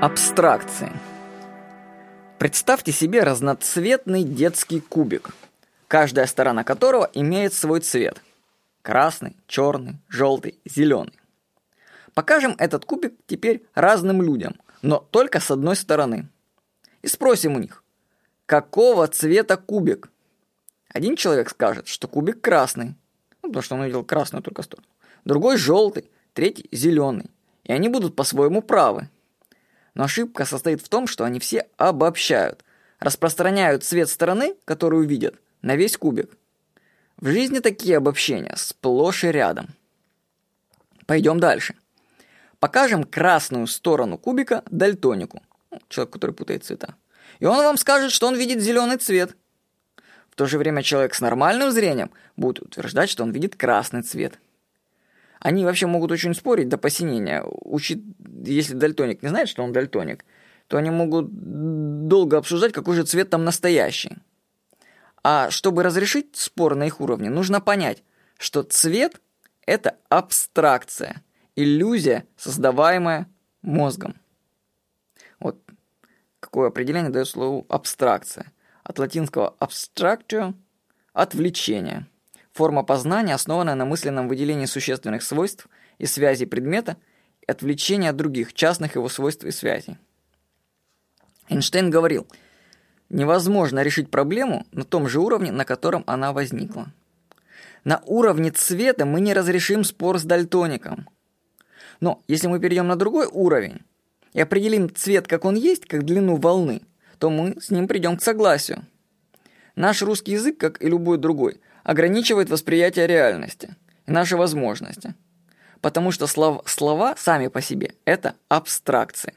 Абстракции. Представьте себе разноцветный детский кубик, каждая сторона которого имеет свой цвет. Красный, черный, желтый, зеленый. Покажем этот кубик теперь разным людям, но только с одной стороны. И спросим у них, какого цвета кубик? Один человек скажет, что кубик красный, ну, потому что он увидел красную только сторону. Другой желтый, третий зеленый. И они будут по-своему правы. Но ошибка состоит в том, что они все обобщают, распространяют цвет стороны, которую видят, на весь кубик. В жизни такие обобщения сплошь и рядом. Пойдем дальше. Покажем красную сторону кубика дальтонику, ну, человек, который путает цвета. И он вам скажет, что он видит зеленый цвет. В то же время человек с нормальным зрением будет утверждать, что он видит красный цвет. Они вообще могут очень спорить до посинения. Учит, если дальтоник не знает, что он дальтоник, то они могут долго обсуждать, какой же цвет там настоящий. А чтобы разрешить спор на их уровне, нужно понять, что цвет – это абстракция, иллюзия, создаваемая мозгом. Вот какое определение дает слову абстракция. От латинского abstractio – отвлечение – Форма познания, основанная на мысленном выделении существенных свойств и связей предмета и отвлечения от других, частных его свойств и связей. Эйнштейн говорил, невозможно решить проблему на том же уровне, на котором она возникла. На уровне цвета мы не разрешим спор с дальтоником. Но если мы перейдем на другой уровень и определим цвет, как он есть, как длину волны, то мы с ним придем к согласию. Наш русский язык, как и любой другой, ограничивает восприятие реальности наши возможности. Потому что слов, слова сами по себе – это абстракции.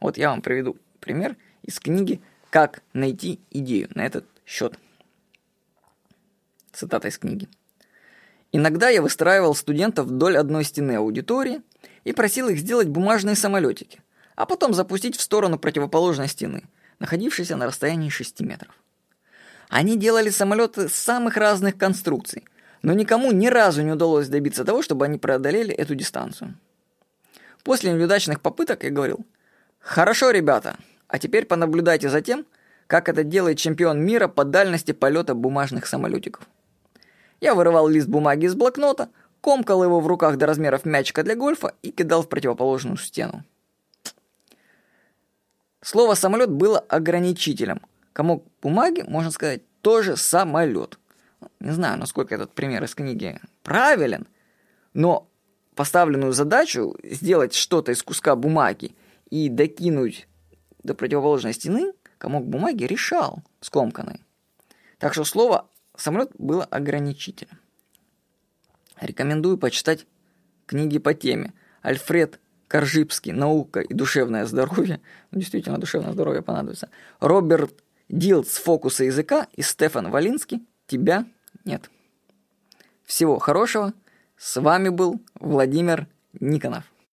Вот я вам приведу пример из книги «Как найти идею» на этот счет. Цитата из книги. Иногда я выстраивал студентов вдоль одной стены аудитории и просил их сделать бумажные самолетики, а потом запустить в сторону противоположной стены, находившейся на расстоянии 6 метров. Они делали самолеты самых разных конструкций, но никому ни разу не удалось добиться того, чтобы они преодолели эту дистанцию. После неудачных попыток я говорил, «Хорошо, ребята, а теперь понаблюдайте за тем, как это делает чемпион мира по дальности полета бумажных самолетиков». Я вырывал лист бумаги из блокнота, комкал его в руках до размеров мячика для гольфа и кидал в противоположную стену. Слово «самолет» было ограничителем – Комок бумаги, можно сказать, тоже самолет. Не знаю, насколько этот пример из книги правилен, но поставленную задачу сделать что-то из куска бумаги и докинуть до противоположной стены комок бумаги решал скомканный. Так что слово «самолет» было ограничительным. Рекомендую почитать книги по теме. Альфред Коржибский «Наука и душевное здоровье». Ну, действительно, душевное здоровье понадобится. Роберт Дилд с фокуса языка и Стефан Валинский «Тебя нет». Всего хорошего. С вами был Владимир Никонов.